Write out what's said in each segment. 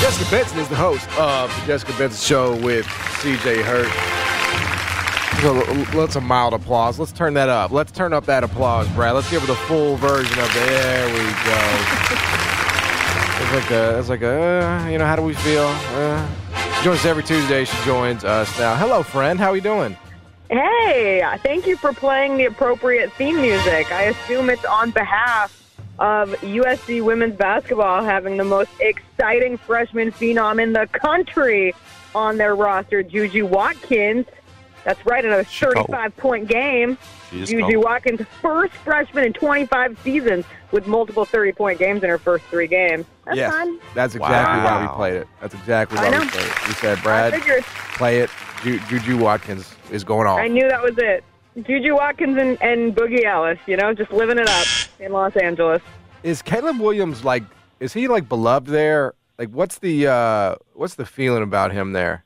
Jessica Benson is the host of the Jessica Benson Show with CJ Hurt. So let's a mild applause. Let's turn that up. Let's turn up that applause, Brad. Let's give her the full version of the. There we go. It's like a. It's like a. Uh, you know, how do we feel? Uh, she joins us every Tuesday. She joins us now. Hello, friend. How are you doing? Hey, thank you for playing the appropriate theme music. I assume it's on behalf of USC women's basketball having the most exciting freshman phenom in the country on their roster, Juju Watkins. That's right, another 35 point game. Juju. Watkins, first freshman in 25 seasons with multiple 30 point games in her first three games. That's yes, fun. that's exactly why we played it. That's exactly why we played it. We said, Brad, play it. Ju- Juju Watkins is going off. I knew that was it. Juju Watkins and, and Boogie Ellis, you know, just living it up in Los Angeles. is Caleb Williams like is he like beloved there? Like what's the uh what's the feeling about him there?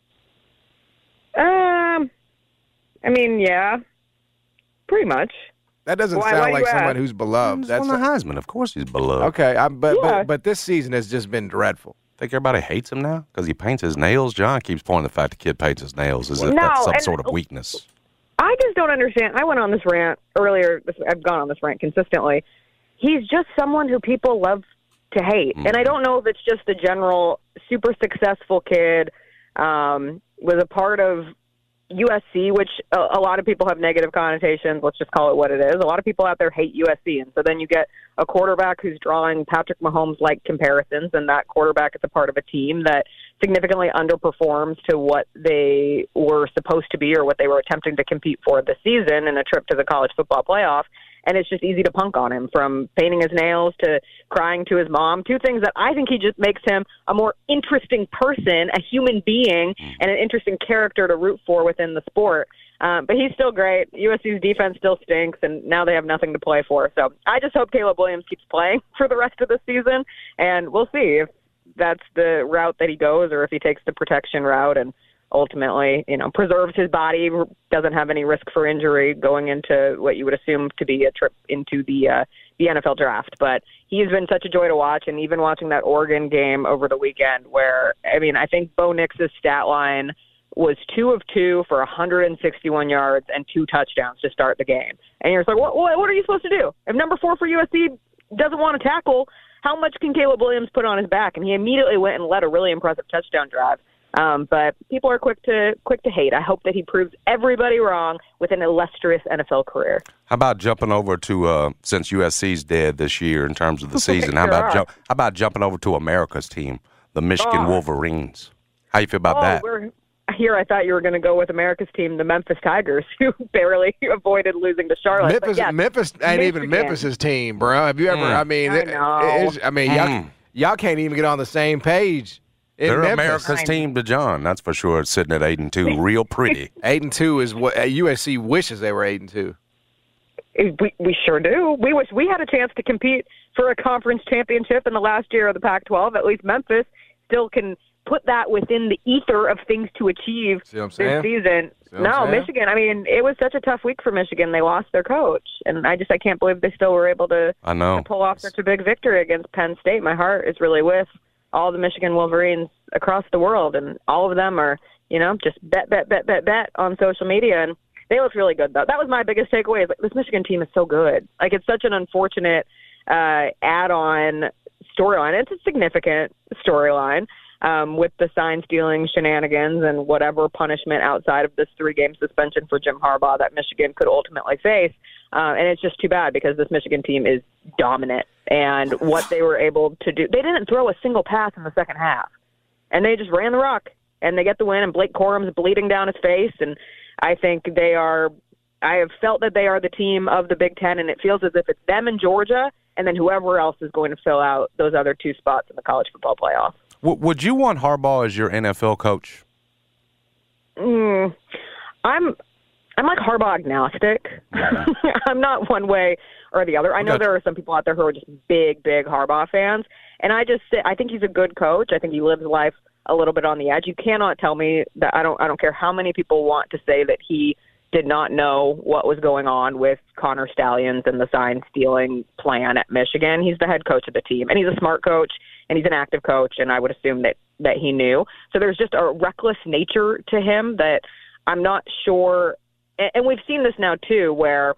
Um, I mean, yeah, pretty much. That doesn't Why- sound why like you someone ask? who's beloved. He's That's won the Heisman. Of course he's beloved. okay. I, but, Yeah. but but this season has just been dreadful. Think everybody hates him now because he paints his nails. John keeps pointing the fact the kid paints his nails as if No, that's some and- sort of weakness. I just don't understand. I went on this rant earlier. This, I've gone on this rant consistently. He's just someone who people love to hate, and I don't know if it's just the general super successful kid um, was a part of USC, which a, a lot of people have negative connotations. Let's just call it what it is. A lot of people out there hate USC, and so then you get a quarterback who's drawing Patrick Mahomes like comparisons, and that quarterback is a part of a team that significantly underperforms to what they were supposed to be or what they were attempting to compete for this season in a trip to the college football playoff. And it's just easy to punk on him from painting his nails to crying to his mom. Two things that I think he just makes him a more interesting person, a human being, and an interesting character to root for within the sport. Um, but he's still great. USC's defense still stinks, and now they have nothing to play for. So I just hope Caleb Williams keeps playing for the rest of the season, and we'll see if that's the route that he goes or if he takes the protection route and ultimately, you know, preserves his body, doesn't have any risk for injury going into what you would assume to be a trip into the uh, the NFL draft. But he's been such a joy to watch, and even watching that Oregon game over the weekend, where I mean, I think Bo Nix's stat line was two of two for 161 yards and two touchdowns to start the game. And you're just like, what, what, what are you supposed to do? If number four for USC doesn't want to tackle, how much can Caleb Williams put on his back? And he immediately went and led a really impressive touchdown drive. Um, but people are quick to quick to hate. I hope that he proves everybody wrong with an illustrious NFL career. How about jumping over to uh, since USC's dead this year in terms of the season? How about jump, how about jumping over to America's team, the Michigan Oh. Wolverines? How you feel about oh, that? we're here. I thought you were going to go with America's team, the Memphis Tigers, who barely avoided losing to Charlotte. Memphis yes, Memphis ain't even Memphis's team, bro. Have you ever Mm. I mean I it- it's- I mean y'all, Mm. y'all can't even get on the same page. In They're Memphis. America's team to John, that's for sure. Sitting at eight and two, real pretty. Eight and two is what uh, USC wishes they were eight and two. We, we sure do. We wish we had a chance to compete for a conference championship in the last year of the Pac 12. At least Memphis still can put that within the ether of things to achieve See what I'm this season. See what I'm No? Michigan. I mean, it was such a tough week for Michigan. They lost their coach, and I just I can't believe they still were able to, I know. to pull off such a big victory against Penn State. My heart is really with all the Michigan Wolverines across the world, and all of them are you know just bet bet bet bet bet on social media, and they look really good though. That was my biggest takeaway. Is like this Michigan team is so good. Like it's such an unfortunate uh, add-on storyline. It's a significant storyline um, with the sign stealing shenanigans and whatever punishment outside of this three game suspension for Jim Harbaugh that Michigan could ultimately face. Uh, and it's just too bad because this Michigan team is dominant. And what they were able to do, they didn't throw a single pass in the second half, and they just ran the rock and they get the win. And Blake Corum's bleeding down his face, and I think they are. I have felt that they are the team of the Big Ten, and it feels as if it's them and Georgia, and then whoever else is going to fill out those other two spots in the college football playoff. W- would you want Harbaugh as your NFL coach? Mm, I'm I'm like Harbaugh agnostic. I'm not one way or the other. I know Gotcha. there are some people out there who are just big, big Harbaugh fans, and I just I think he's a good coach. I think he lives life a little bit on the edge. You cannot tell me that I don't. I don't care how many people want to say that he did not know what was going on with Connor Stalions and the sign stealing plan at Michigan. He's the head coach of the team, and he's a smart coach, and he's an active coach, and I would assume that that he knew. So there's just a reckless nature to him that I'm not sure. And, we've seen this now too, where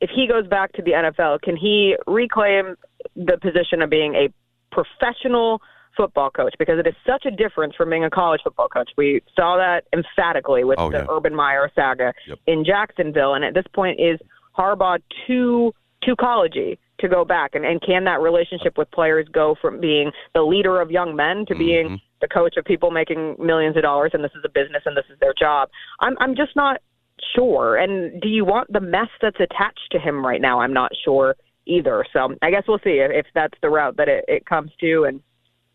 if he goes back to the NFL, can he reclaim the position of being a professional football coach? Because it is such a difference from being a college football coach. We saw that emphatically with Oh, the yeah. Urban Meyer saga Yep. in Jacksonville, and at this point, is Harbaugh too too collegey to go back? And, and can that relationship with players go from being the leader of young men to being Mhm. the coach of people making millions of dollars and this is a business and this is their job? I'm I'm just not sure. And do you want the mess that's attached to him right now? I'm not sure either. So I guess we'll see if, if that's the route that it, it comes to and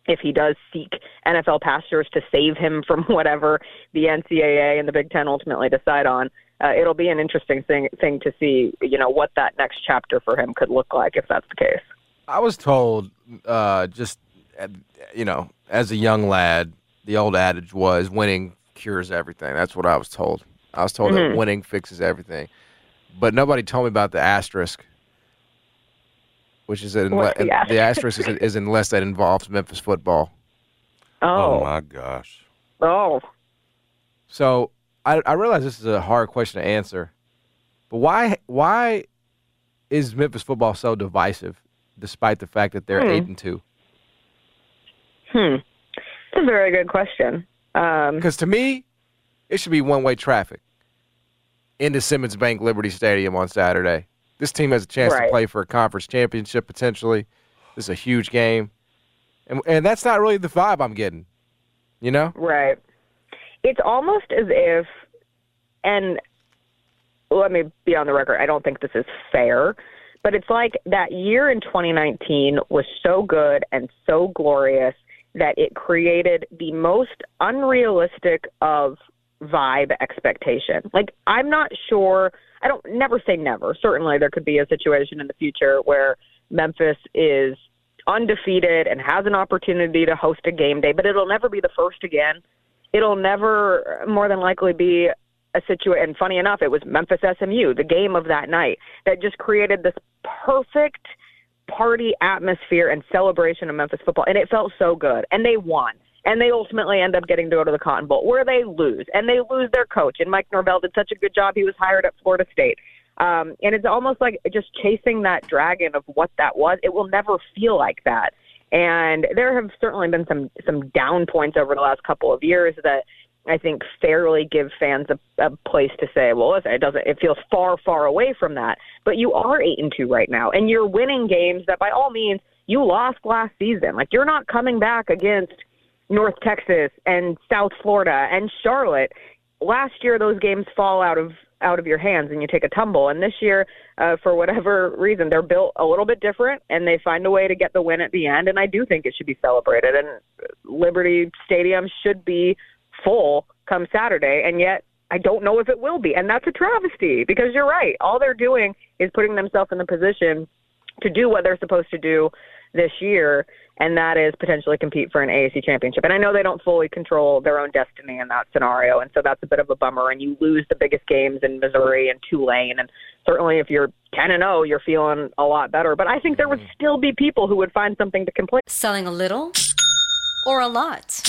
if he does seek NFL pastures to save him from whatever the NCAA and the Big Ten ultimately decide on, uh, it'll be an interesting thing thing to see. You know what that next chapter for him could look like if that's the case. I was told, uh, just uh, you know, as a young lad, the old adage was winning cures everything. That's what I was told. I was told that winning fixes everything, but nobody told me about the asterisk, which is in, What's the the asterisk is, is unless that involves Memphis football. Oh, Oh, my gosh. oh, So I, I realize this is a hard question to answer, but why why is Memphis football so divisive, despite the fact that they're Hmm. eight and two? hmm. It's a very good question. Um, Because to me, it should be one way traffic into Simmons Bank Liberty Stadium on Saturday. This team has a chance to play for a conference championship potentially. This is a huge game. And, and that's not really the vibe I'm getting. You know? Right. It's almost as if, and let me be on the record, I don't think this is fair, but it's like that year in 2019 was so good and so glorious that it created the most unrealistic of vibe expectation. Like, I'm not sure, I don't never say never. Certainly, there could be a situation in the future where Memphis is undefeated and has an opportunity to host a game day, but it'll never be the first again. It'll never, more than likely, be a situation. And funny enough, it was Memphis SMU, the game of that night, that just created this perfect party atmosphere and celebration of Memphis football. And it felt so good. And they won. And they ultimately end up getting to go to the Cotton Bowl, where they lose. And they lose their coach. And Mike Norvell did such a good job. He was hired at Florida State. Um, and it's almost like just chasing that dragon of what that was. It will never feel like that. And there have certainly been some some down points over the last couple of years that I think fairly give fans a, a place to say, well, listen, it doesn't. It feels far, far away from that. But you are eight and two right now, and you're winning games that, by all means, you lost last season. Like you're not coming back against North Texas and South Florida and Charlotte. Last year, those games fall out of out of your hands and you take a tumble. And this year, uh, for whatever reason, they're built a little bit different and they find a way to get the win at the end. And I do think it should be celebrated. And Liberty Stadium should be full come Saturday. And yet, I don't know if it will be. And that's a travesty because you're right. All they're doing is putting themselves in the position to do what they're supposed to do this year, and that is potentially compete for an AAC championship. And I know they don't fully control their own destiny in that scenario, and so that's a bit of a bummer. And you lose the biggest games in Missouri and Tulane, and certainly if you're 10 and 0, you're feeling a lot better. But I think there would mm-hmm. still be people who would find something to complain. Selling a little or a lot?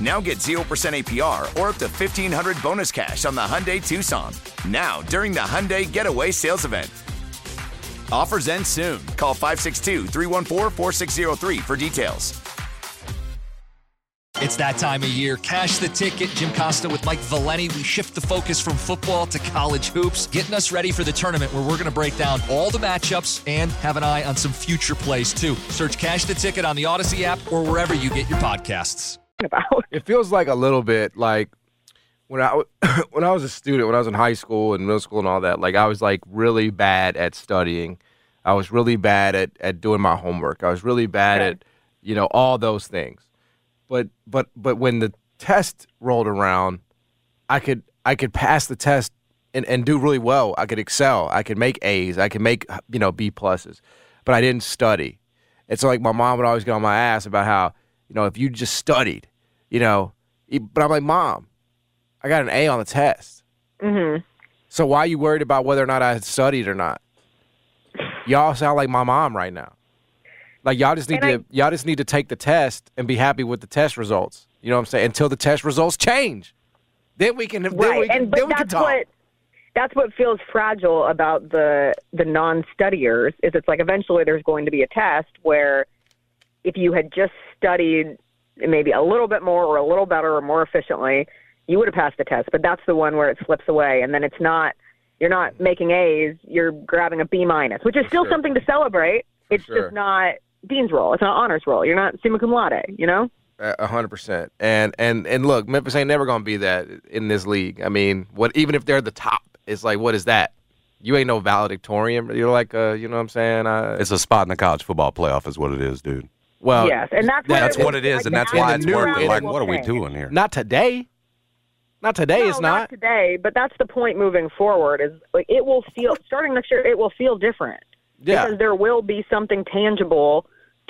Now get 0% APR or up to 1500 bonus cash on the Hyundai Tucson. Now, during the Hyundai Getaway Sales Event. Offers end soon. Call 562 314 4603 for details. It's that time of year. Cash the ticket. Jim Costa with Mike Valenti. We shift the focus from football to college hoops, getting us ready for the tournament where we're going to break down all the matchups and have an eye on some future plays too. Search Cash the Ticket on the Odyssey app or wherever you get your podcasts. About. It feels like a little bit like when I when I was a student, when I was in high school and middle school and all that. Like I was like really bad at studying. I was really bad at at doing my homework. I was really bad Okay. at you know all those things. But but but when the test rolled around, I could I could pass the test and, and do really well. I could excel. I could make A's. I could make you know B pluses. But I didn't study. It's so like my mom would always get on my ass about how you know if you just studied, you know. But I'm like, mom, I got an A on the test. hmm So why are you worried about whether or not I had studied or not? Y'all sound like my mom right now. Like y'all just need And to y'all just need to take the test and be happy with the test results. You know what I'm saying? Until the test results change, then we can then we can, and but then we can that's talk. what that's what feels fragile about the the non-studiers is it's like eventually there's going to be a test where if you had just studied maybe a little bit more or a little better or more efficiently, you would have passed the test. But that's the one where it slips away, and then it's not. You're not making A's. You're grabbing a B minus, which is still sure. something to celebrate. It's sure. just not dean's roll. It's not honors roll. You're not summa cum laude. You know. A a hundred percent. And and and look, Memphis ain't never gonna be that in this league. I mean, what even if they're the top, it's like what is that? You ain't no valedictorian. You're like, uh, you know what I'm saying? Uh, It's a spot in the college football playoff, is what it is, dude. Well, yes, and that's what That's it, what it is, like, and that's why it's new worth it. Like, what are we doing here? not today. Not today. No, it's not. today, but that's the point moving forward. Is like it will feel starting next year. It will feel different Yeah. because there will be something tangible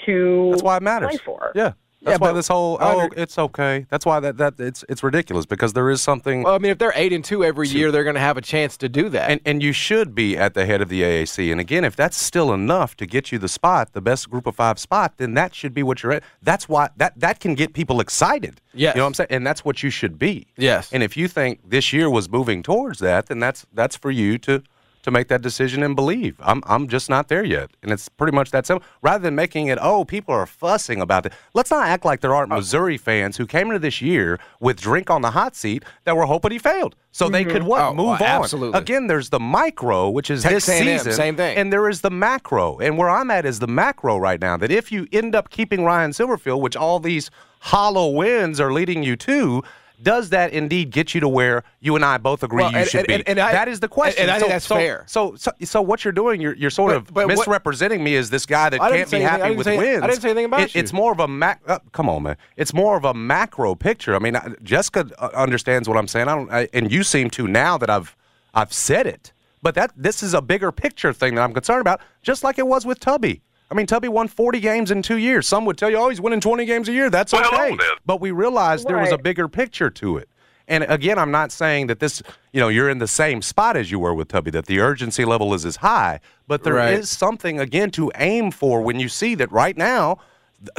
to That's why it matters. play for. Yeah. That's Yeah, why but- this whole oh it's okay. That's why that that it's it's ridiculous because there is something Well, I mean, if they're eight and two every year, they're going to have a chance to do that. and and you should be at the head of the AAC. And again, if that's still enough to get you the spot, the best group of five spot, then that should be what you're at. That's why that that can get people excited. Yes. You know what I'm saying? And that's what you should be. Yes. And if you think this year was moving towards that, then that's that's for you to to make that decision and believe. I'm I'm just not there yet. And it's pretty much that simple. Rather than making it, oh, people are fussing about it. Let's not act like there aren't Uh, Missouri fans who came into this year with drink on the hot seat that were hoping he failed. So they could what? Oh, move oh, on. absolutely. Again, there's the micro, which is Texas this season. same thing. And there is the macro. And where I'm at is the macro right now. That if you end up keeping Ryan Silverfield, which all these hollow wins are leading you to, does that indeed get you to where you and I both agree Well, you and- should and- be? and- I- that is the question. and I think so, that's so, fair. So, so, so what you're doing, you're, you're sort But- of but what- misrepresenting me as this guy that can't be happy with say- wins. I didn't say anything about It- you. It's more of a mac. Uh, come on, man. It's more of a macro picture. I mean, I- Jessica uh, understands what I'm saying. I don't, I, and you seem to now that I've I've said it. But that this is a bigger picture thing that I'm concerned about, just like it was with Tubby. I mean, Tubby won 40 games in two years. Some would tell you, oh, he's winning 20 games a year. That's Well, okay. But we realized there was a bigger picture to it. And again, I'm not saying that this, you know, you're in the same spot as you were with Tubby, that the urgency level is as high. But there is Right. something, again, to aim for when you see that right now,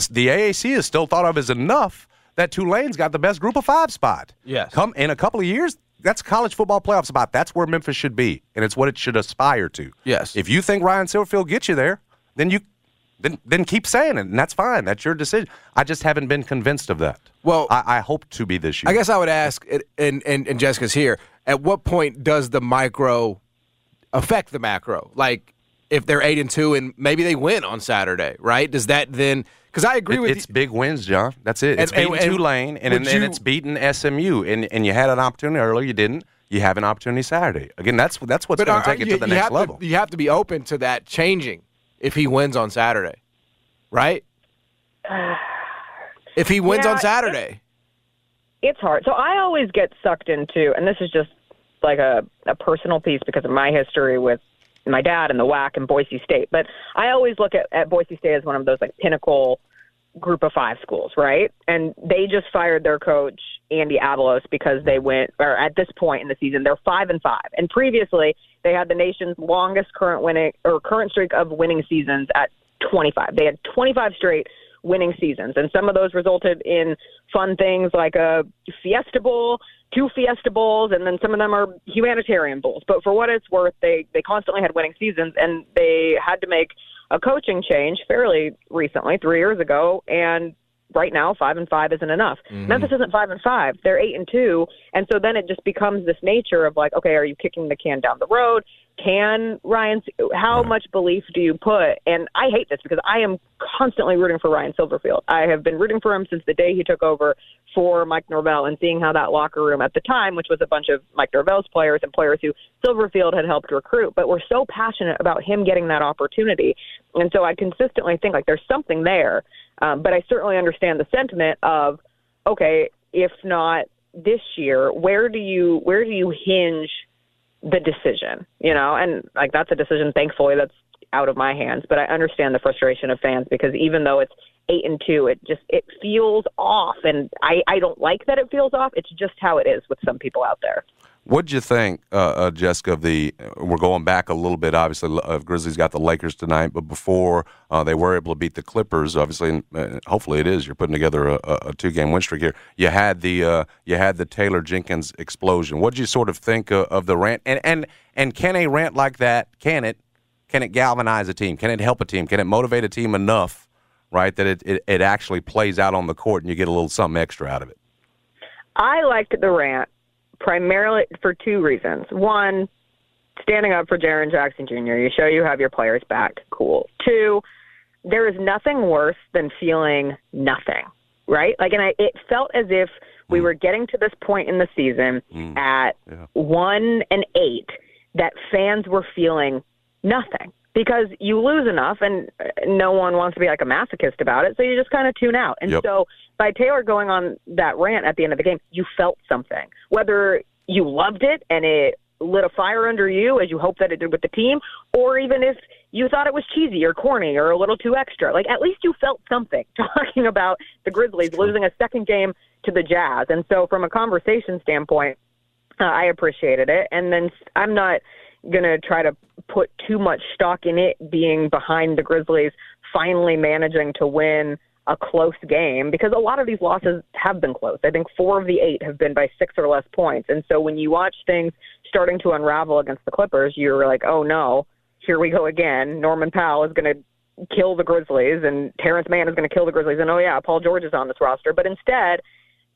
the AAC is still thought of as enough that Tulane's got the best group of five spot. Yes. Come in a couple of years, that's college football playoff spot. That's where Memphis should be, and it's what it should aspire to. Yes. If you think Ryan Silverfield gets you there, then you then then keep saying it, and that's fine. That's your decision. I just haven't been convinced of that. Well- I, I hope to be this year. I guess I would ask, and, and, and Jessica's here, at what point does the micro affect the macro? Like, if they're 8 and 2 and maybe they win on Saturday, right? Does that then. Because I agree It- with it's you. big wins, John. That's it. It's And- and Tulane, and, and, and it's beating SMU, and, and you had an opportunity earlier. You didn't. You have an opportunity Saturday. Again, that's that's what's going to uh, take it you, to the next have level. To, you have to be open to that changing if he wins on Saturday, right? If he wins on Saturday. it's hard. So I always get sucked into, and this is just like a, a personal piece because of my history with my dad and the WAC and Boise State. But I always look at, at Boise State as one of those like pinnacle group of five schools, right? And they just fired their coach Andy Avalos because they went, or at this point in the season, they're five and five. And previously, they had the nation's longest current winning or current streak of winning seasons at 25. They had 25 straight winning seasons, and some of those resulted in fun things like a Fiesta Bowl, two Fiesta Bowls, and then some of them are humanitarian bowls. But for what it's worth, they they constantly had winning seasons, and they had to make a coaching change fairly recently, three years ago, and right now five and five isn't enough. Mm-hmm. Memphis isn't five and five; they're eight and two, and so then it just becomes this nature of like, okay, are you kicking the can down the road? Can Ryan? How much belief do you put? And I hate this because I am constantly rooting for Ryan Silverfield. I have been rooting for him since the day he took over for Mike Norvell, and seeing how that locker room at the time, which was a bunch of Mike Norvell's players and players who Silverfield had helped recruit, but we're so passionate about him getting that opportunity, and so I consistently think like there's something there. Um, but I certainly understand the sentiment of, okay, if not this year, where do you where do you hinge the decision? You know, and like that's a decision. Thankfully, that's out of my hands. But I understand the frustration of fans because even though it's eight and two, it just it feels off, and I I don't like that it feels off. It's just how it is with some people out there. What'd you think, uh, uh, Jessica? Of the we're going back a little bit. Obviously, uh, Grizzlies got the Lakers tonight, but before uh, they were able to beat the Clippers, obviously, and, uh, hopefully it is. You're putting together a, a, a two game win streak here. You had the uh, you had the Taylor Jenkins explosion. What'd you sort of think uh, of the rant? And and and can a rant like that? Can it can it galvanize a team? Can it help a team? Can it motivate a team enough, right, that it, it, it actually plays out on the court and you get a little something extra out of it? I liked the rant primarily for two reasons. One, standing up for Jaren Jackson Jr. You show you have your players back. Cool. Two, there is nothing worse than feeling nothing, right? Like, and I, it felt as if we mm. were getting to this point in the season mm. at Yeah. one and eight that fans were feeling nothing because you lose enough and no one wants to be like a masochist about it. So you just kind of tune out. And Yep. so by Taylor going on that rant at the end of the game, you felt something. Whether you loved it and it lit a fire under you as you hoped that it did with the team, or even if you thought it was cheesy or corny or a little too extra, like at least you felt something talking about the Grizzlies losing a second game to the Jazz. And so from a conversation standpoint, uh, I appreciated it. And then I'm not going to try to put too much stock in it being behind the Grizzlies finally managing to win a close game because a lot of these losses have been close. I think four of the eight have been by six or less points. And so when you watch things starting to unravel against the Clippers, you're like, oh no, here we go again. Norman Powell is going to kill the Grizzlies and Terance Mann is going to kill the Grizzlies. And oh yeah, Paul George is on this roster. But instead,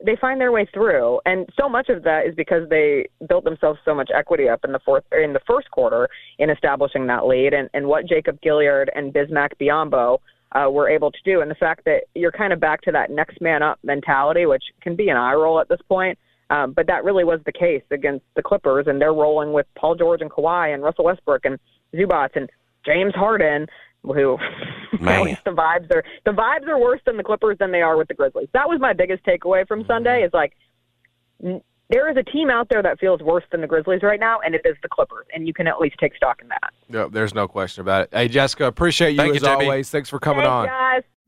they find their way through, and so much of that is because they built themselves so much equity up in the fourth in the first quarter in establishing that lead, and, and what Jacob Gilyard and Bismack Biyombo uh, were able to do, and the fact that you're kind of back to that next man up mentality, which can be an eye roll at this point. Um, but that really was the case against the Clippers, and they're rolling with Paul George and Kawhi and Russell Westbrook and Zubac and James Harden, who Man. the vibes are the vibes are worse than the Clippers than they are with the Grizzlies. That was my biggest takeaway from Sunday. Is like there is a team out there that feels worse than the Grizzlies right now, and it is the Clippers, and you can at least take stock in that. Yep, there's no question about it. Hey, Jessica, appreciate you Thank as JB. always. Thanks for coming Hey, on. guys.